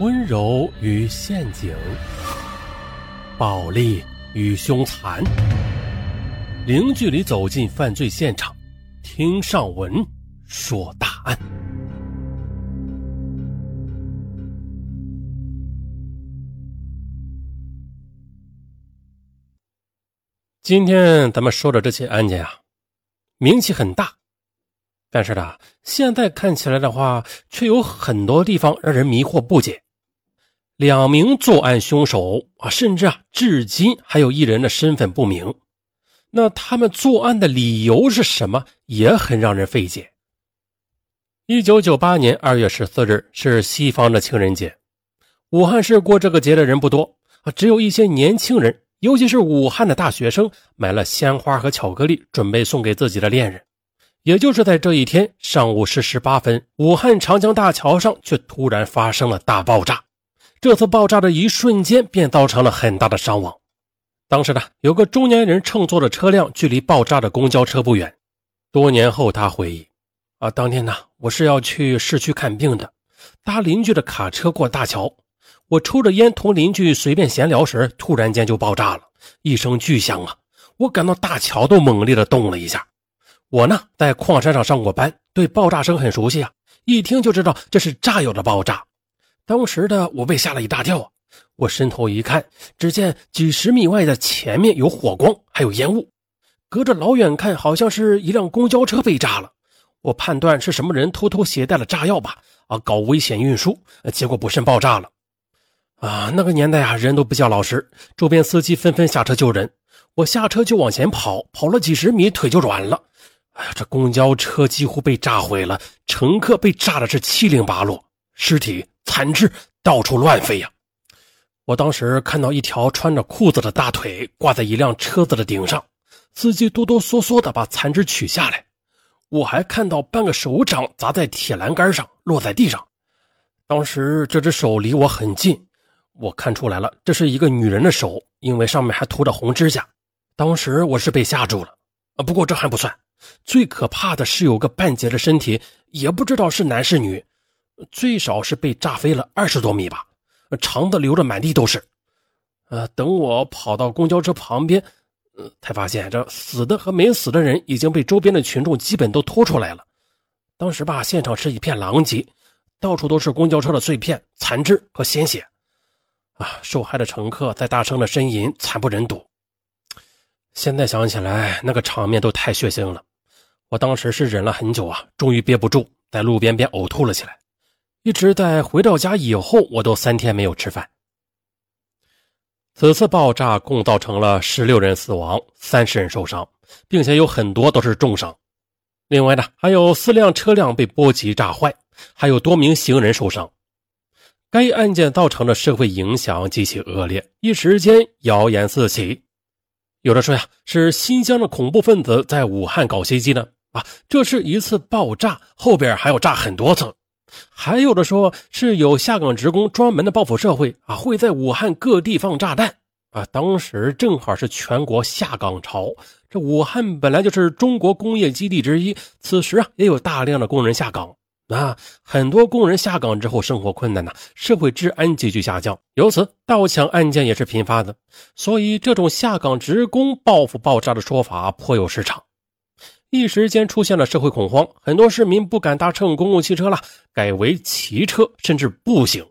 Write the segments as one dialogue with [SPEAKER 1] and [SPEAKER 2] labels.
[SPEAKER 1] 温柔与陷阱，暴力与凶残，零距离走进犯罪现场，听上文说大案。今天咱们说的这起案件啊，名气很大。但是呢，现在看起来的话，却有很多地方让人迷惑不解。两名作案凶手啊，甚至啊，至今还有一人的身份不明。那他们作案的理由是什么，也很让人费解。一九九八年二月十四日是西方的情人节，武汉市过这个节的人不多啊，只有一些年轻人，尤其是武汉的大学生，买了鲜花和巧克力，准备送给自己的恋人。也就是在这一天上午十时八分，武汉长江大桥上却突然发生了大爆炸。这次爆炸的一瞬间，便造成了很大的伤亡。当时呢，有个中年人乘坐的车辆距离爆炸的公交车不远。多年后，他回忆：“啊，当天呢，我是要去市区看病的，搭邻居的卡车过大桥。我抽着烟同邻居随便闲聊时，突然间就爆炸了，一声巨响啊！我感到大桥都猛烈的动了一下。”我呢，在矿山上上过班，对爆炸声很熟悉啊！一听就知道这是炸药的爆炸。当时的我被吓了一大跳啊！我伸头一看，只见几十米外的前面有火光，还有烟雾。隔着老远看，好像是一辆公交车被炸了。我判断是什么人偷偷携带了炸药吧？啊，搞危险运输，结果不慎爆炸了。啊，那个年代啊，人都比较老实，周边司机纷纷下车救人。我下车就往前跑，跑了几十米，腿就软了。哎呀，这公交车几乎被炸毁了，乘客被炸的是七零八落，尸体残肢到处乱飞呀！我当时看到一条穿着裤子的大腿挂在一辆车子的顶上，司机哆哆嗦嗦的把残肢取下来。我还看到半个手掌砸在铁栏杆上，落在地上。当时这只手离我很近，我看出来了，这是一个女人的手，因为上面还涂着红指甲。当时我是被吓住了啊！不过这还不算。最可怕的是有个半截的身体，也不知道是男是女，最少是被炸飞了二十多米吧，肠子流着满地都是。呃，等我跑到公交车旁边，呃，才发现这死的和没死的人已经被周边的群众基本都拖出来了。当时吧，现场是一片狼藉，到处都是公交车的碎片、残肢和鲜血。啊，受害的乘客在大声的呻吟，惨不忍睹。现在想起来，那个场面都太血腥了。我当时是忍了很久啊，终于憋不住，在路边边呕吐了起来。一直在回到家以后，我都三天没有吃饭。此次爆炸共造成了十六人死亡，三十人受伤，并且有很多都是重伤。另外呢，还有四辆车辆被波及炸坏，还有多名行人受伤。该案件造成的社会影响极其恶劣，一时间谣言四起。有的说呀，是新疆的恐怖分子在武汉搞袭击呢。啊，这是一次爆炸，后边还要炸很多次。还有的说是有下岗职工专门的报复社会啊，会在武汉各地放炸弹啊。当时正好是全国下岗潮，这武汉本来就是中国工业基地之一，此时啊也有大量的工人下岗啊。很多工人下岗之后生活困难呐，社会治安急剧下降，由此盗抢案件也是频发的。所以这种下岗职工报复爆炸的说法颇有市场。一时间出现了社会恐慌，很多市民不敢搭乘公共汽车了，改为骑车甚至步行。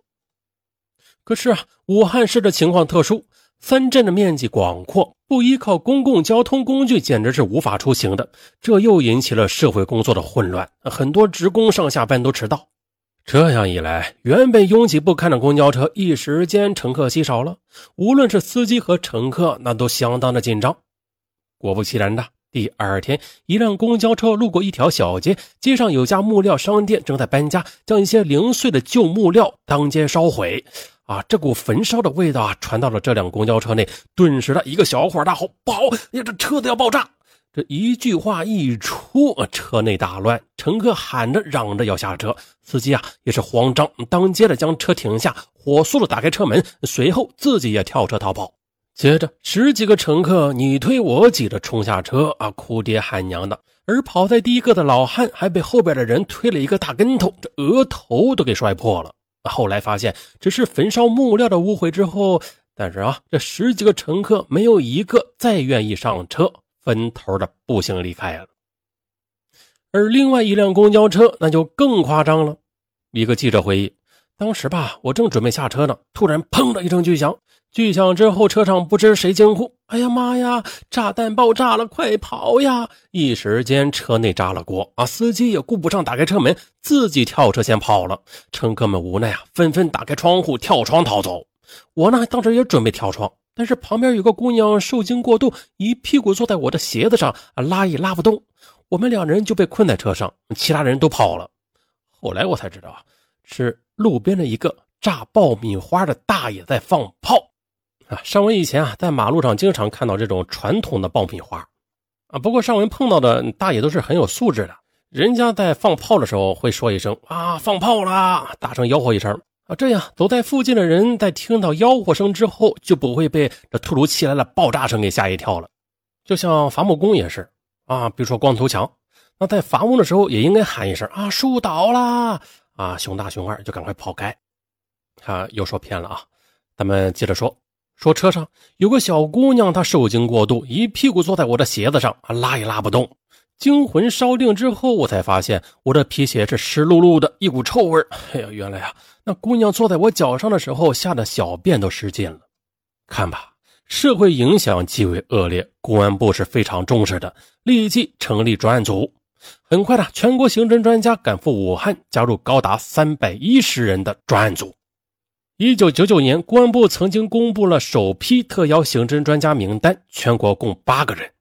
[SPEAKER 1] 可是啊，武汉市的情况特殊，三镇的面积广阔，不依靠公共交通工具简直是无法出行的。这又引起了社会工作的混乱，很多职工上下班都迟到。这样一来，原本拥挤不堪的公交车一时间乘客稀少了，无论是司机和乘客，那都相当的紧张。果不其然的。第二天，一辆公交车路过一条小街，街上有家木料商店正在搬家，将一些零碎的旧木料当街烧毁。啊，这股焚烧的味道啊，传到了这辆公交车内，顿时的一个小伙大吼：“不好呀，这车子要爆炸！”这一句话一出，车内大乱，乘客喊着嚷着要下车，司机啊也是慌张，当街的将车停下，火速的打开车门，随后自己也跳车逃跑。接着，十几个乘客你推我挤的冲下车啊，哭爹喊娘的。而跑在第一个的老汉还被后边的人推了一个大跟头，这额头都给摔破了后来发现只是焚烧木料的误会之后，但是啊，这十几个乘客没有一个再愿意上车，分头的步行离开了。而另外一辆公交车那就更夸张了。一个记者回忆，当时吧，我正准备下车呢，突然砰的一声巨响，巨响之后，车上不知谁惊呼：“哎呀妈呀，炸弹爆炸了，快跑呀！”一时间车内炸了锅啊！司机也顾不上打开车门，自己跳车先跑了。乘客们无奈啊，纷纷打开窗户跳窗逃走。我呢，当时也准备跳窗，但是旁边有个姑娘受惊过度，一屁股坐在我的鞋子上啊，拉也拉不动。我们两人就被困在车上，其他人都跑了。后来我才知道啊，是路边的一个炸爆米花的大爷在放炮啊。尚文以前啊，在马路上经常看到这种传统的爆米花啊。不过尚文碰到的大爷都是很有素质的，人家在放炮的时候会说一声啊，放炮啦，大声吆喝一声啊，这样走在附近的人在听到吆喝声之后，就不会被这突如其来的爆炸声给吓一跳了。就像伐木工也是啊，比如说光头强。那在伐木的时候也应该喊一声啊，树倒啦啊，熊大熊二就赶快跑开。啊，又说偏了啊，咱们接着说，说车上有个小姑娘，她受惊过度，一屁股坐在我的鞋子上，拉也拉不动。惊魂稍定之后，我才发现我的皮鞋是湿漉漉的，一股臭味哎呀，原来啊，那姑娘坐在我脚上的时候，吓得小便都失禁了。看吧。社会影响极为恶劣，公安部是非常重视的，立即成立专案组。很快的，全国刑侦专家赶赴武汉，加入高达三百一十人的专案组。一九九九年，公安部曾经公布了首批特邀刑侦专家名单，全国共八个人，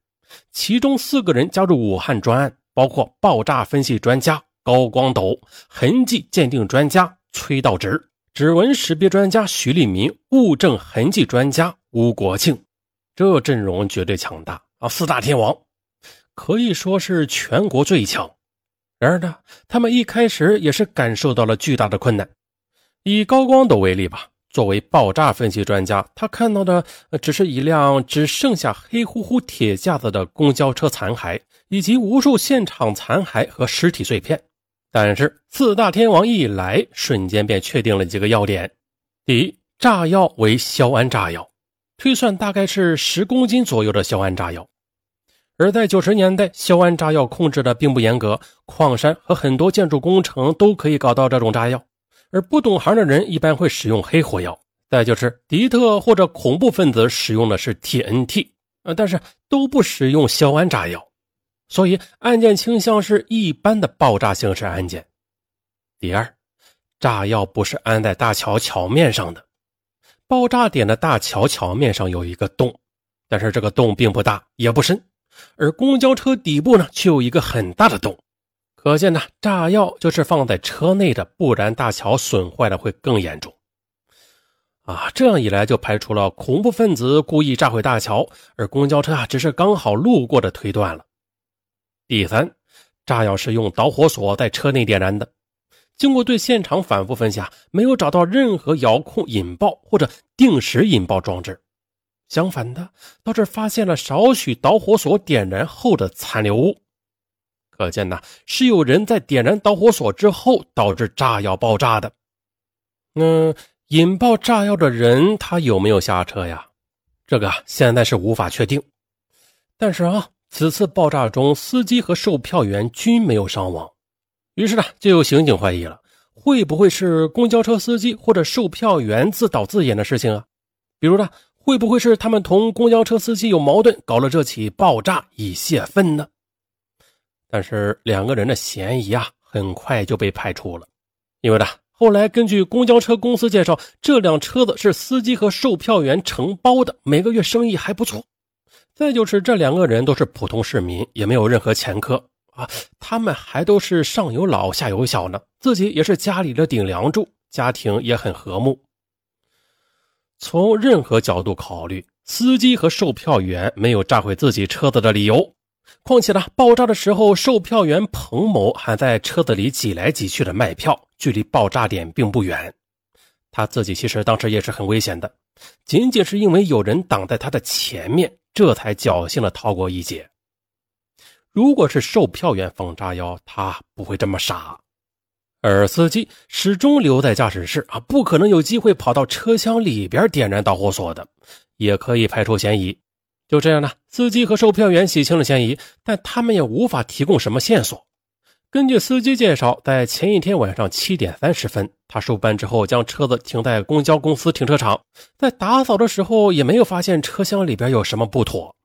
[SPEAKER 1] 其中四个人加入武汉专案，包括爆炸分析专家高光斗、痕迹鉴定专家崔道直、指纹识别专家徐立民、物证痕迹专家吴国庆。这阵容绝对强大啊！四大天王。可以说是全国最强，然而呢，他们一开始也是感受到了巨大的困难。以高光斗为例吧，作为爆炸分析专家，他看到的只是一辆只剩下黑乎乎铁架子的公交车残骸，以及无数现场残骸和尸体碎片。但是四大天王一来，瞬间便确定了几个要点：第一，炸药为硝铵炸药，推算大概是十公斤左右的硝铵炸药。而在九十年代，硝铵炸药控制的并不严格，矿山和很多建筑工程都可以搞到这种炸药，而不懂行的人一般会使用黑火药。再就是敌特或者恐怖分子使用的是 TNT，呃，但是都不使用硝铵炸药，所以案件倾向是一般的爆炸形式案件。第二，炸药不是安在大桥桥面上的，爆炸点的大桥桥面上有一个洞，但是这个洞并不大，也不深。而公交车底部呢，却有一个很大的洞，可见呢，炸药就是放在车内的，不然大桥损坏的会更严重。啊，这样一来就排除了恐怖分子故意炸毁大桥，而公交车啊只是刚好路过的推断了。第三，炸药是用导火索在车内点燃的，经过对现场反复分析啊，没有找到任何遥控引爆或者定时引爆装置。相反的，倒是发现了少许导火索点燃后的残留物，可见呢是有人在点燃导火索之后导致炸药爆炸的。嗯，引爆炸药的人他有没有下车呀？这个现在是无法确定。但是啊，此次爆炸中司机和售票员均没有伤亡，于是呢就有刑警怀疑了，会不会是公交车司机或者售票员自导自演的事情啊？比如呢？会不会是他们同公交车司机有矛盾，搞了这起爆炸以泄愤呢？但是两个人的嫌疑啊，很快就被排除了，因为呢，后来根据公交车公司介绍，这辆车子是司机和售票员承包的，每个月生意还不错。再就是这两个人都是普通市民，也没有任何前科啊，他们还都是上有老下有小呢，自己也是家里的顶梁柱，家庭也很和睦。从任何角度考虑，司机和售票员没有炸毁自己车子的理由。况且呢，爆炸的时候，售票员彭某还在车子里挤来挤去的卖票，距离爆炸点并不远。他自己其实当时也是很危险的，仅仅是因为有人挡在他的前面，这才侥幸的逃过一劫。如果是售票员放炸药，他不会这么傻。而司机始终留在驾驶室啊，不可能有机会跑到车厢里边点燃导火索的，也可以排除嫌疑。就这样呢，司机和售票员洗清了嫌疑，但他们也无法提供什么线索。根据司机介绍，在前一天晚上七点三十分，他收班之后将车子停在公交公司停车场，在打扫的时候也没有发现车厢里边有什么不妥。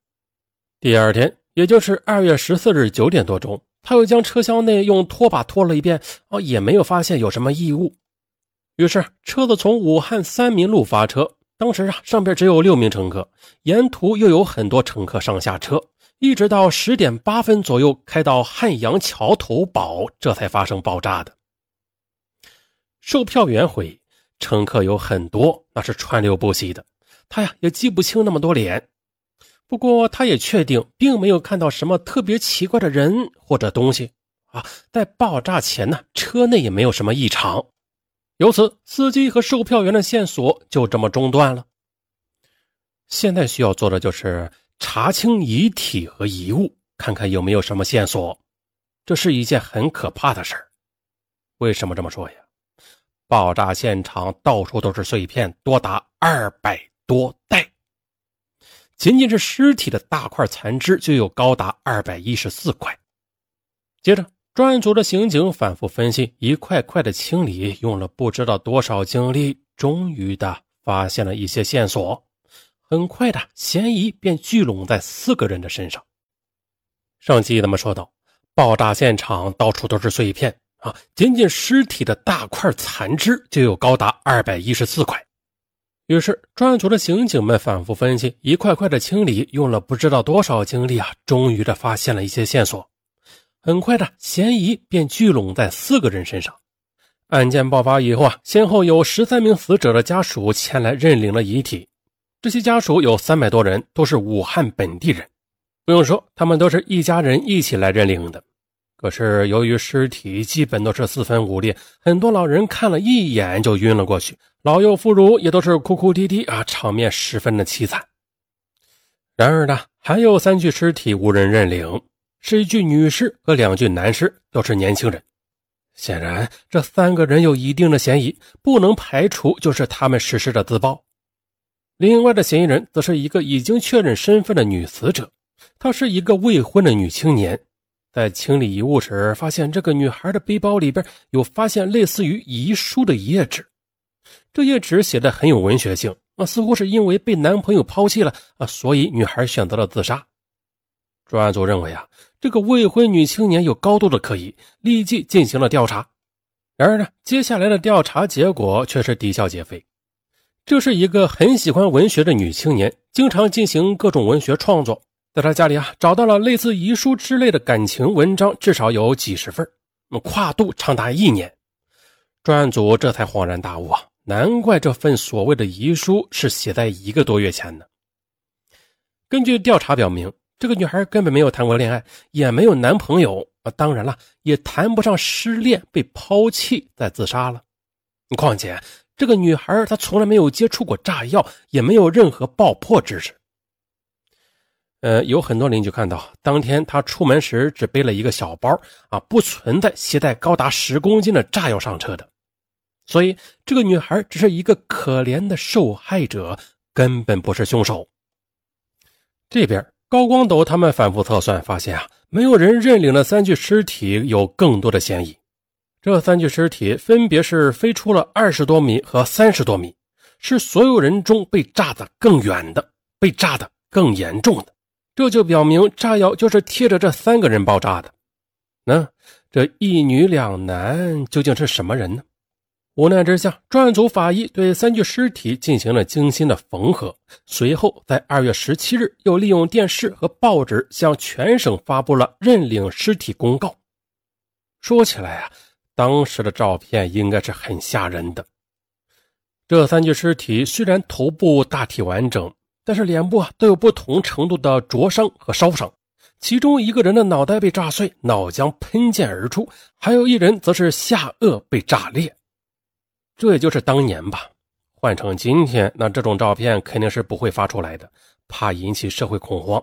[SPEAKER 1] 第二天，也就是二月十四日九点多钟。他又将车厢内用拖把拖了一遍，哦，也没有发现有什么异物。于是车子从武汉三民路发车，当时啊上边只有六名乘客，沿途又有很多乘客上下车，一直到十点八分左右开到汉阳桥头堡，这才发生爆炸的。售票员回忆，乘客有很多，那是川流不息的，他呀也记不清那么多脸。不过，他也确定并没有看到什么特别奇怪的人或者东西啊。在爆炸前呢，车内也没有什么异常，由此司机和售票员的线索就这么中断了。现在需要做的就是查清遗体和遗物，看看有没有什么线索。这是一件很可怕的事儿。为什么这么说呀？爆炸现场到处都是碎片，多达二百多袋。仅仅是尸体的大块残肢就有高达二百一十四块。接着，专案组的刑警反复分析，一块块的清理，用了不知道多少精力，终于的发现了一些线索。很快的，嫌疑便聚拢在四个人的身上。上集咱们说到，爆炸现场到处都是碎片啊，仅仅尸体的大块残肢就有高达二百一十四块。于是，专案组的刑警们反复分析，一块块的清理，用了不知道多少精力啊，终于的发现了一些线索。很快的，嫌疑便聚拢在四个人身上。案件爆发以后啊，先后有十三名死者的家属前来认领了遗体。这些家属有三百多人，都是武汉本地人。不用说，他们都是一家人一起来认领的。可是，由于尸体基本都是四分五裂，很多老人看了一眼就晕了过去，老幼妇孺也都是哭哭啼啼啊，场面十分的凄惨。然而呢，还有三具尸体无人认领，是一具女尸和两具男尸，都是年轻人。显然，这三个人有一定的嫌疑，不能排除就是他们实施的自爆。另外的嫌疑人则是一个已经确认身份的女死者，她是一个未婚的女青年。在清理遗物时，发现这个女孩的背包里边有发现类似于遗书的一页纸，这页纸写的很有文学性啊，似乎是因为被男朋友抛弃了啊，所以女孩选择了自杀。专案组认为啊，这个未婚女青年有高度的可疑，立即进行了调查。然而呢，接下来的调查结果却是啼笑皆非。这是一个很喜欢文学的女青年，经常进行各种文学创作。在他家里啊，找到了类似遗书之类的感情文章，至少有几十份，那跨度长达一年。专案组这才恍然大悟啊，难怪这份所谓的遗书是写在一个多月前呢。根据调查表明，这个女孩根本没有谈过恋爱，也没有男朋友啊，当然了，也谈不上失恋被抛弃再自杀了。况且这个女孩她从来没有接触过炸药，也没有任何爆破知识。呃，有很多邻居看到，当天他出门时只背了一个小包啊，不存在携带高达十公斤的炸药上车的，所以这个女孩只是一个可怜的受害者，根本不是凶手。这边高光斗他们反复测算，发现啊，没有人认领的三具尸体有更多的嫌疑。这三具尸体分别是飞出了二十多米和三十多米，是所有人中被炸得更远的，被炸得更严重的。这就表明炸药就是贴着这三个人爆炸的。那这一女两男究竟是什么人呢？无奈之下，专案组法医对三具尸体进行了精心的缝合。随后，在二月十七日，又利用电视和报纸向全省发布了认领尸体公告。说起来啊，当时的照片应该是很吓人的。这三具尸体虽然头部大体完整。但是脸部啊都有不同程度的灼伤和烧伤，其中一个人的脑袋被炸碎，脑浆喷溅而出，还有一人则是下颚被炸裂。这也就是当年吧，换成今天，那这种照片肯定是不会发出来的，怕引起社会恐慌。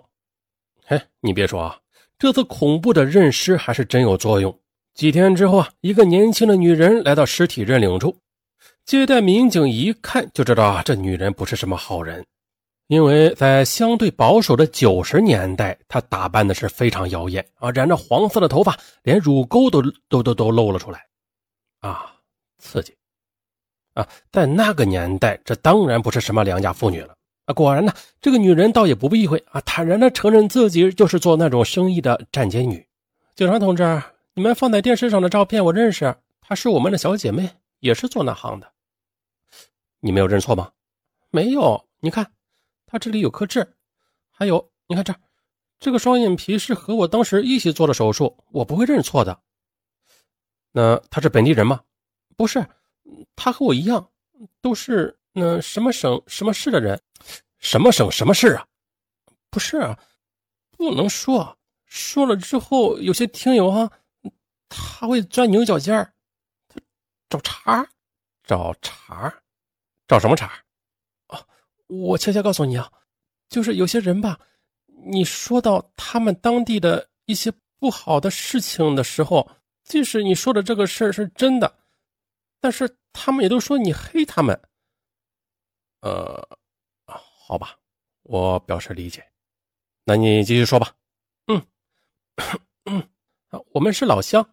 [SPEAKER 1] 嘿，你别说啊，这次恐怖的认尸还是真有作用，几天之后啊，一个年轻的女人来到尸体认领处，接待民警一看就知道啊，这女人不是什么好人，因为在相对保守的九十年代，她打扮的是非常妖艳啊，染着黄色的头发，连乳沟都都都都露了出来，啊，刺激啊！在那个年代，这当然不是什么良家妇女了啊。果然呢，这个女人倒也不避讳啊，坦然的承认自己就是做那种生意的站街女。警察同志。你们放在电视上的照片我认识，她是我们的小姐妹，也是做那行的。你没有认错吗？没有，你看，他这里有颗痣，还有，你看这，这个双眼皮是和我当时一起做的手术，我不会认错的。那他是本地人吗？不是，他和我一样，都是那什么省什么市的人。什么省什么市啊？不是啊，不能说，说了之后有些听友哈。他会钻牛角尖儿，他找茬找茬找什么茬？我悄悄告诉你啊，就是有些人吧，你说到他们当地的一些不好的事情的时候，即使你说的这个事儿是真的，但是他们也都说你黑他们。呃，好吧，我表示理解。那你继续说吧。嗯嗯，我们是老乡。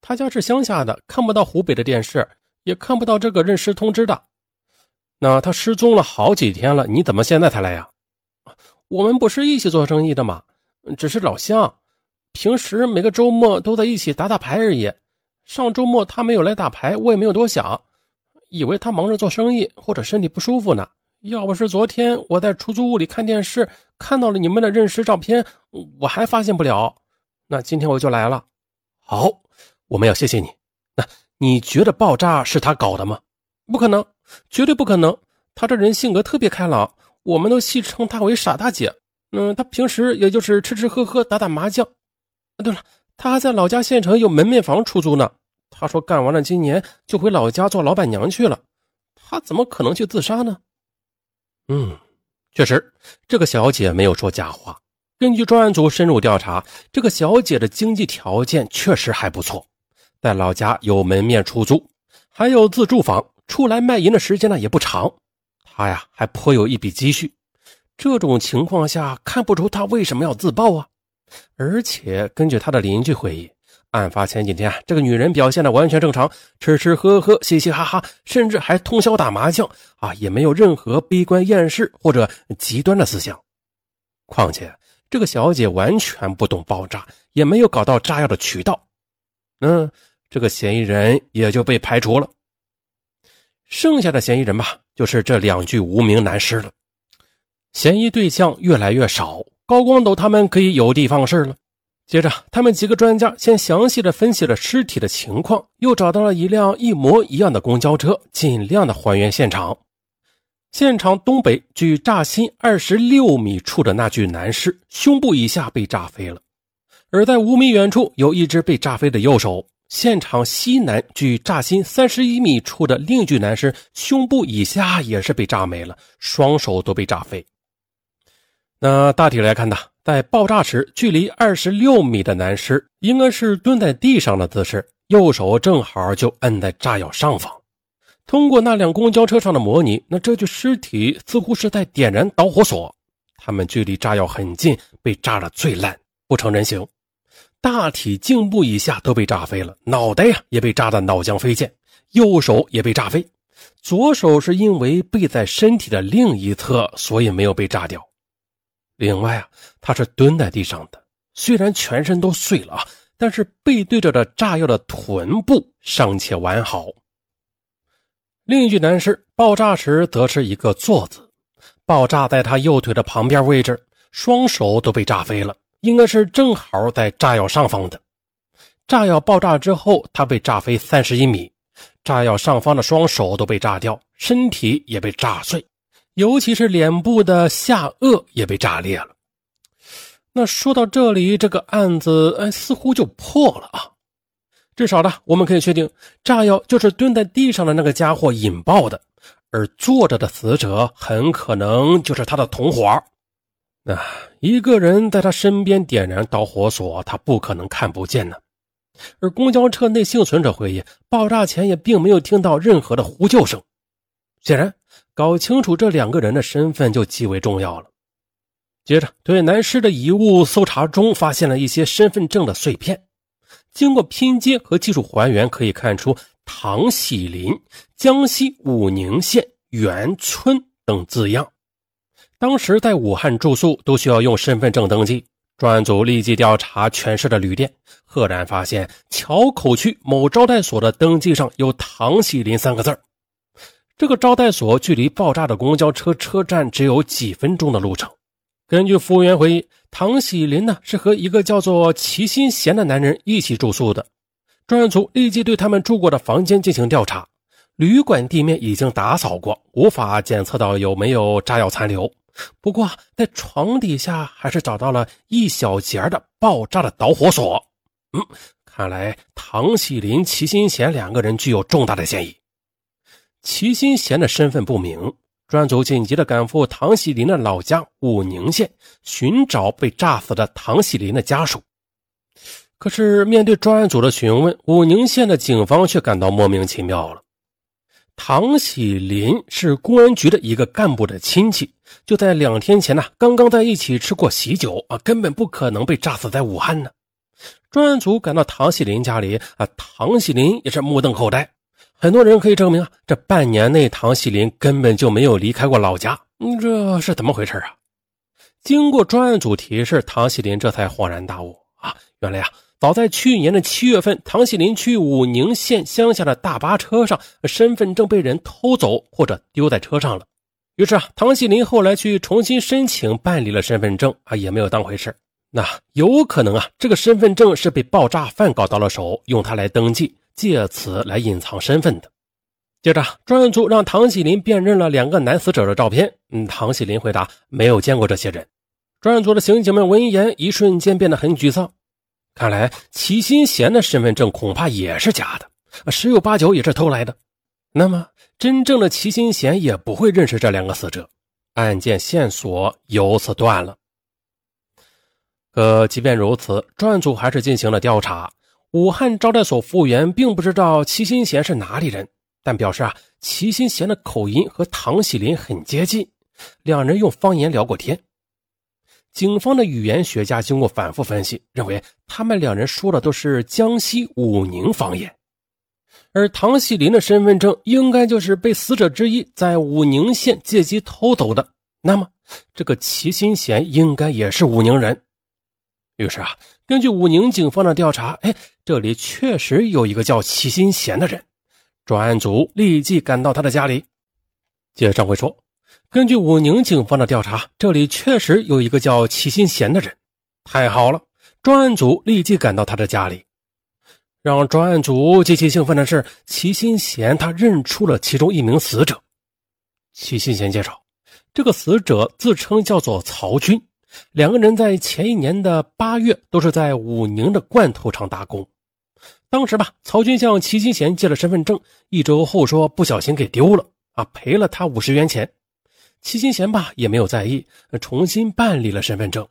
[SPEAKER 1] 他家是乡下的，看不到湖北的电视，也看不到这个认尸通知的。那他失踪了好几天了，你怎么现在才来呀？我们不是一起做生意的吗？只是老乡，平时每个周末都在一起打打牌而已。上周末他没有来打牌，我也没有多想，以为他忙着做生意或者身体不舒服呢。要不是昨天我在出租屋里看电视，看到了你们的认尸照片，我还发现不了。那今天我就来了。好。我们要谢谢你。那你觉得爆炸是他搞的吗？不可能，绝对不可能。他这人性格特别开朗，我们都戏称他为傻大姐。嗯，他平时也就是吃吃喝喝、打打麻将。对了，他还在老家县城有门面房出租呢。他说干完了今年就回老家做老板娘去了。他怎么可能去自杀呢？嗯，确实，这个小姐没有说假话。根据专案组深入调查，这个小姐的经济条件确实还不错。在老家有门面出租，还有自住房，出来卖淫的时间呢也不长。他呀还颇有一笔积蓄，这种情况下看不出他为什么要自爆啊。而且根据他的邻居回忆，案发前几天啊这个女人表现的完全正常，吃吃喝喝，嘻嘻哈哈，甚至还通宵打麻将啊，也没有任何悲观厌世或者极端的思想。况且这个小姐完全不懂爆炸，也没有搞到炸药的渠道。嗯，这个嫌疑人也就被排除了。剩下的嫌疑人吧，就是这两具无名男尸了。嫌疑对象越来越少，高光斗他们可以有的放矢了。接着，他们几个专家先详细的分析了尸体的情况，又找到了一辆一模一样的公交车，尽量的还原现场。现场东北距炸心二十六米处的那具男尸，胸部以下被炸飞了。而在五米远处有一只被炸飞的右手，现场西南距炸心三十一米处的另一具男尸胸部以下也是被炸没了，双手都被炸飞。那大体来看呢，在爆炸时距离二十六米的男尸应该是蹲在地上的姿势，右手正好就摁在炸药上方。通过那辆公交车上的模拟，那这具尸体似乎是在点燃导火索，他们距离炸药很近，被炸得最烂，不成人形。大体颈部以下都被炸飞了，脑袋呀也被炸得脑浆飞溅，右手也被炸飞，左手是因为背在身体的另一侧，所以没有被炸掉。另外啊，他是蹲在地上的，虽然全身都碎了啊，但是背对着的炸药的臀部尚且完好。另一具男尸爆炸时则是一个坐姿，爆炸在他右腿的旁边位置，双手都被炸飞了。应该是正好在炸药上方的，炸药爆炸之后，他被炸飞三十一米，炸药上方的双手都被炸掉，身体也被炸碎，尤其是脸部的下颚也被炸裂了。那说到这里，这个案子哎似乎就破了啊，至少呢，我们可以确定，炸药就是蹲在地上的那个家伙引爆的，而坐着的死者很可能就是他的同伙。那一个人在他身边点燃导火索，他不可能看不见呢。而公交车内幸存者回忆，爆炸前也并没有听到任何的呼救声。显然，搞清楚这两个人的身份就极为重要了。接着，对男尸的遗物搜查中，发现了一些身份证的碎片。经过拼接和技术还原，可以看出唐喜林，江西武宁县原村等字样。当时在武汉住宿都需要用身份证登记。专案组立即调查全市的旅店，赫然发现桥口区某招待所的登记上有唐喜林三个字这个招待所距离爆炸的公交车车站只有几分钟的路程。根据服务员回忆，唐喜林呢是和一个叫做齐新贤的男人一起住宿的。专案组立即对他们住过的房间进行调查，旅馆地面已经打扫过，无法检测到有没有炸药残留。不过，在床底下还是找到了一小截的爆炸的导火索。嗯，看来唐喜林、齐新贤两个人具有重大的嫌疑。齐新贤的身份不明，专案组紧急的赶赴唐喜林的老家武宁县，寻找被炸死的唐喜林的家属。可是，面对专案组的询问，武宁县的警方却感到莫名其妙了。唐喜林是公安局的一个干部的亲戚，就在两天前呢，刚刚在一起吃过喜酒啊，根本不可能被炸死在武汉呢。专案组赶到唐喜林家里啊，唐喜林也是目瞪口呆。很多人可以证明啊，这半年内唐喜林根本就没有离开过老家，嗯，这是怎么回事啊？经过专案组提示，唐喜林这才恍然大悟啊，原来啊。早在去年的七月份，唐喜林去武宁县乡下的大巴车上，身份证被人偷走或者丢在车上了。于是啊，唐喜林后来去重新申请办理了身份证啊，也没有当回事。那有可能啊，这个身份证是被爆炸犯搞到了手，用它来登记，借此来隐藏身份的。接着，专案组让唐喜林辨认了两个男死者的照片。嗯，唐喜林回答没有见过这些人。专案组的刑警们闻言，一瞬间变得很沮丧。看来齐新贤的身份证恐怕也是假的，十有八九也是偷来的。那么，真正的齐新贤也不会认识这两个死者，案件线索由此断了。可即便如此，专案组还是进行了调查。武汉招待所服务员并不知道齐新贤是哪里人，但表示啊，齐新贤的口音和唐喜林很接近，两人用方言聊过天。警方的语言学家经过反复分析，认为他们两人说的都是江西武宁方言，而唐喜林的身份证应该就是被死者之一在武宁县借机偷走的。那么，这个齐新贤应该也是武宁人。于是啊，根据武宁警方的调查，哎，这里确实有一个叫齐新贤的人。专案组立即赶到他的家里。接着上回说。根据武宁警方的调查，这里确实有一个叫齐新贤的人。太好了，专案组立即赶到他的家里。让专案组极其兴奋的是，齐新贤他认出了其中一名死者。齐新贤介绍，这个死者自称叫做曹军，两个人在前一年的八月都是在武宁的罐头厂打工。当时吧，曹军向齐新贤借了身份证，一周后说不小心给丢了啊，赔了他五十元钱。齐新贤吧也没有在意，重新办理了身份证。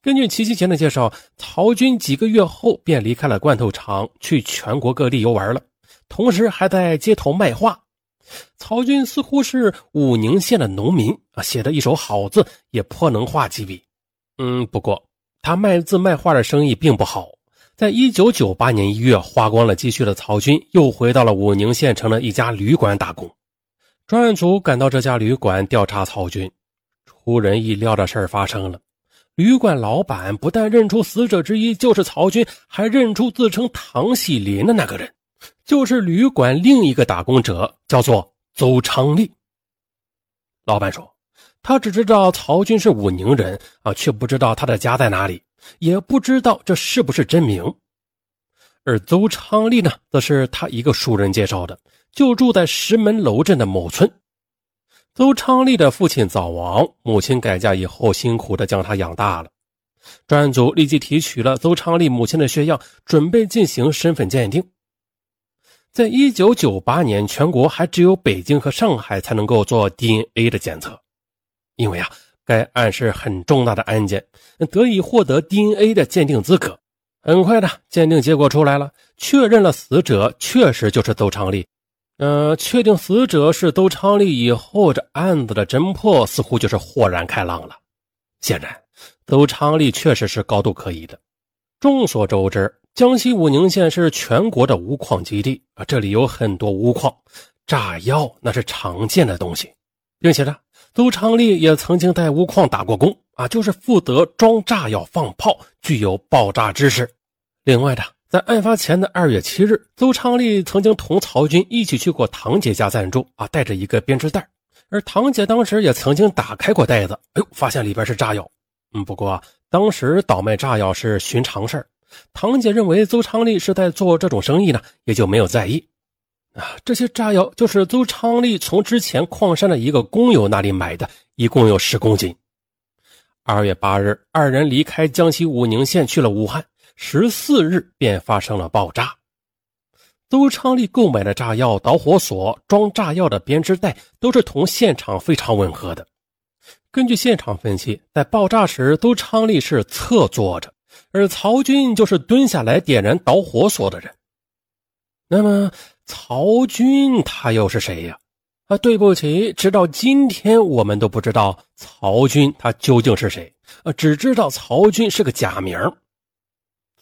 [SPEAKER 1] 根据齐新贤的介绍，曹军几个月后便离开了罐头厂，去全国各地游玩了，同时还在街头卖画。曹军似乎是武宁县的农民啊，写的一手好字，也颇能画几笔。嗯，不过他卖字卖画的生意并不好。在一九九八年一月，花光了积蓄的曹军又回到了武宁县城的一家旅馆打工。专案组赶到这家旅馆调查曹军，出人意料的事儿发生了。旅馆老板不但认出死者之一就是曹军，还认出自称唐喜林的那个人，就是旅馆另一个打工者，叫做邹昌利。老板说，他只知道曹军是武宁人啊，却不知道他的家在哪里，也不知道这是不是真名。而邹昌利呢，则是他一个熟人介绍的。就住在石门楼镇的某村。邹昌利的父亲早亡，母亲改嫁以后，辛苦的将他养大了。专案组立即提取了邹昌利母亲的血样，准备进行身份鉴定。在一九九八年，全国还只有北京和上海才能够做 DNA 的检测，因为啊，该案是很重大的案件，得以获得 DNA 的鉴定资格。很快的，鉴定结果出来了，确认了死者确实就是邹昌利。呃，确定死者是邹昌利以后，这案子的侦破似乎就是豁然开朗了。显然，邹昌利确实是高度可疑的。众所周知，江西武宁县是全国的钨矿基地啊，这里有很多钨矿，炸药那是常见的东西，并且呢，邹昌利也曾经在钨矿打过工啊，就是负责装炸药放炮，具有爆炸知识。另外的，在案发前的二月七日，邹昌利曾经同曹军一起去过堂姐家暂住啊，带着一个编织袋，而堂姐当时也曾经打开过袋子，哎呦，发现里边是炸药。嗯，不过当时倒卖炸药是寻常事儿，堂姐认为邹昌利是在做这种生意呢，也就没有在意。啊，这些炸药就是邹昌利从之前矿山的一个工友那里买的，一共有十公斤。二月八日，二人离开江西武宁县去了武汉，十四日便发生了爆炸。邹昌利购买的炸药、导火索、装炸药的编织袋都是同现场非常吻合的。根据现场分析，在爆炸时，邹昌利是侧坐着，而曹军就是蹲下来点燃导火索的人。那么，曹军他又是谁呀？啊，对不起，直到今天我们都不知道曹军他究竟是谁，啊，只知道曹军是个假名。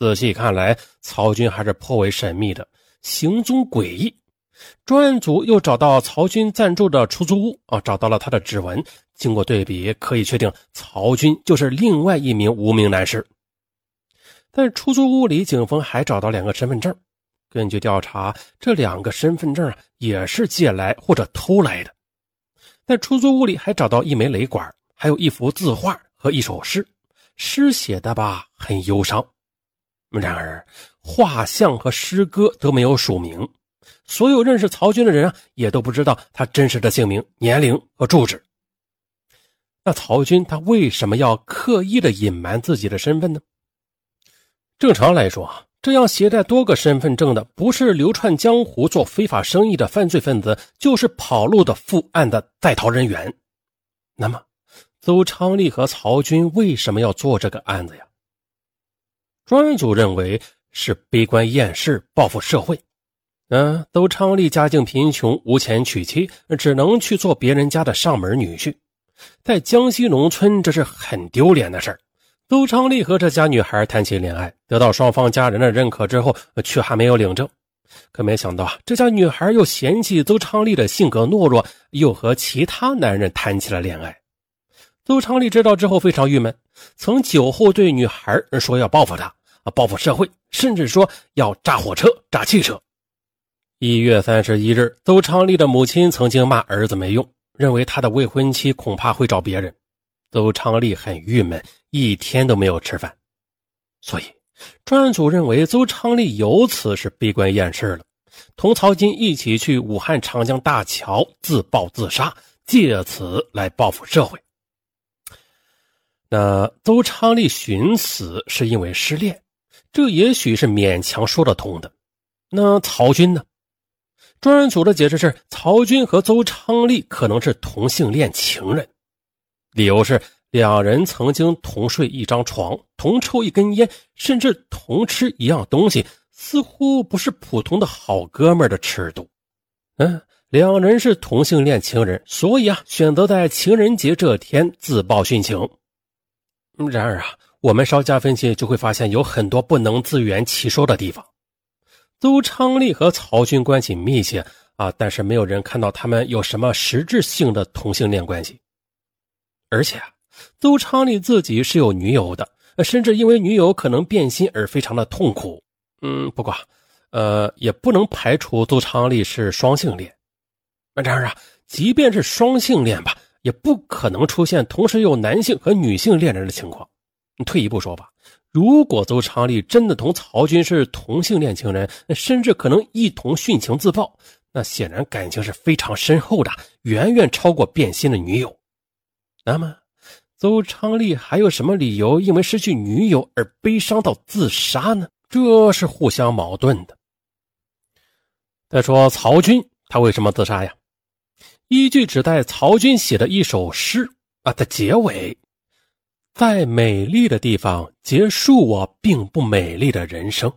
[SPEAKER 1] 仔细看来，曹军还是颇为神秘的，行踪诡异。专案组又找到曹军暂住的出租屋啊，找到了他的指纹。经过对比，可以确定曹军就是另外一名无名男士。在出租屋里，警方还找到两个身份证。根据调查，这两个身份证啊也是借来或者偷来的。在出租屋里还找到一枚雷管，还有一幅字画和一首诗，诗写的吧很忧伤。然而，画像和诗歌都没有署名。所有认识曹军的人啊，也都不知道他真实的姓名、年龄和住址。那曹军他为什么要刻意的隐瞒自己的身份呢？正常来说啊，这样携带多个身份证的，不是流窜江湖做非法生意的犯罪分子，就是跑路的负案的在逃人员。那么，邹昌利和曹军为什么要做这个案子呀？专案组认为是悲观厌世，报复社会。嗯，邹昌利家境贫穷，无钱娶妻，只能去做别人家的上门女婿。在江西农村，这是很丢脸的事儿。邹昌利和这家女孩谈起恋爱，得到双方家人的认可之后，却还没有领证。可没想到啊，这家女孩又嫌弃邹昌利的性格懦弱，又和其他男人谈起了恋爱。邹昌利知道之后非常郁闷，曾酒后对女孩说要报复她，啊，报复社会，甚至说要炸火车、炸汽车。一月三十一日，邹昌利的母亲曾经骂儿子没用，认为他的未婚妻恐怕会找别人。邹昌利很郁闷，一天都没有吃饭。所以，专案组认为邹昌利由此是闭关厌世了，同曹金一起去武汉长江大桥自爆自杀，借此来报复社会。那邹昌利寻死是因为失恋，这也许是勉强说得通的。那曹军呢？专案组的解释是，曹军和邹昌利可能是同性恋情人，理由是两人曾经同睡一张床，同抽一根烟，甚至同吃一样东西，似乎不是普通的好哥们的尺度。嗯，两人是同性恋情人，所以啊，选择在情人节这天自曝殉情。然而啊，我们稍加分析就会发现有很多不能自圆其说的地方。邹昌利和曹军关系密切啊，但是没有人看到他们有什么实质性的同性恋关系。而且，啊邹昌利自己是有女友的，甚至因为女友可能变心而非常的痛苦。嗯，不过，呃，也不能排除邹昌利是双性恋。然而啊，即便是双性恋吧，也不可能出现同时有男性和女性恋人的情况。退一步说吧。如果邹昌利真的同曹军是同性恋情人，甚至可能一同殉情自爆，那显然感情是非常深厚的，远远超过变心的女友。那么，邹昌利还有什么理由因为失去女友而悲伤到自杀呢？这是互相矛盾的。再说曹军，他为什么自杀呀？依据只在曹军写的一首诗啊的结尾。在美丽的地方结束我并不美丽的人生。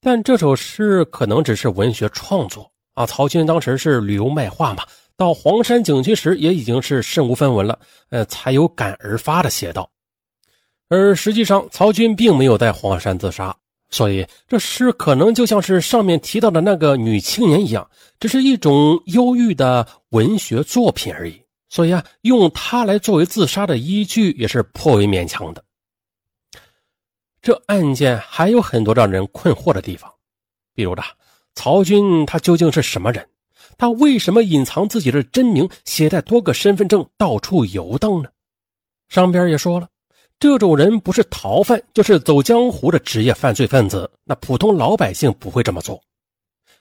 [SPEAKER 1] 但这首诗可能只是文学创作啊！曹军当时是旅游卖画嘛，到黄山景区时也已经是身无分文了，呃，才有感而发的写道。而实际上，曹军并没有在黄山自杀，所以这诗可能就像是上面提到的那个女青年一样，只是一种忧郁的文学作品而已。所以啊，用它来作为自杀的依据也是颇为勉强的。这案件还有很多让人困惑的地方，比如的曹军他究竟是什么人？他为什么隐藏自己的真名，携带多个身份证到处游荡呢？上边也说了。这种人不是逃犯，就是走江湖的职业犯罪分子。那普通老百姓不会这么做。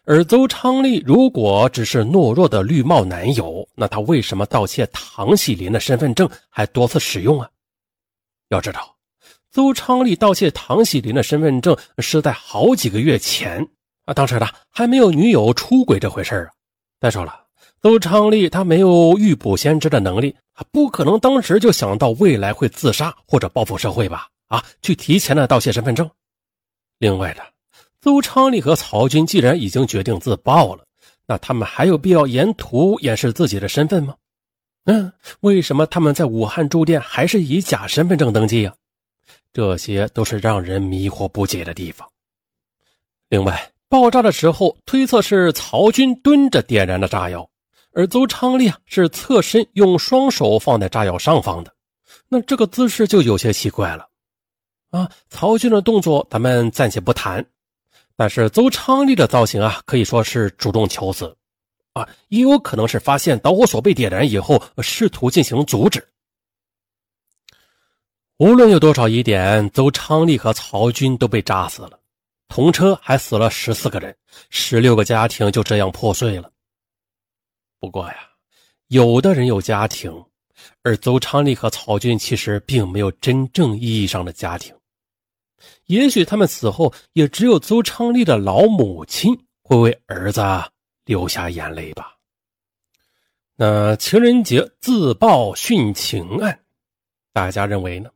[SPEAKER 1] 而邹昌利如果只是懦弱的绿帽男友，那他为什么盗窃唐喜林的身份证还多次使用啊？要知道，邹昌利盗窃唐喜林的身份证是在好几个月前啊，当时呢还没有女友出轨这回事啊。再说了。邹昌利他没有预卜先知的能力，不可能当时就想到未来会自杀或者报复社会吧？啊，去提前的盗窃身份证。另外的，邹昌利和曹军既然已经决定自爆了，那他们还有必要沿途掩饰自己的身份吗？嗯，为什么他们在武汉住店还是以假身份证登记呀？这些都是让人迷惑不解的地方。另外，爆炸的时候推测是曹军蹲着点燃的炸药。而邹昌利啊是侧身用双手放在炸药上方的，那这个姿势就有些奇怪了，啊！曹军的动作咱们暂且不谈，但是邹昌利的造型啊可以说是主动求死，啊，也有可能是发现导火索被点燃以后试图进行阻止。无论有多少疑点，邹昌利和曹军都被炸死了，同车还死了十四个人，十六个家庭就这样破碎了。不过呀，有的人有家庭，而邹昌利和曹军其实并没有真正意义上的家庭。也许他们死后，也只有邹昌利的老母亲会为儿子流下眼泪吧。那情人节自曝殉情案，大家认为呢？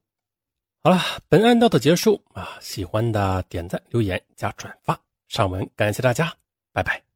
[SPEAKER 1] 好了，本案到此结束啊！喜欢的点赞、留言、加转发，上文感谢大家，拜拜。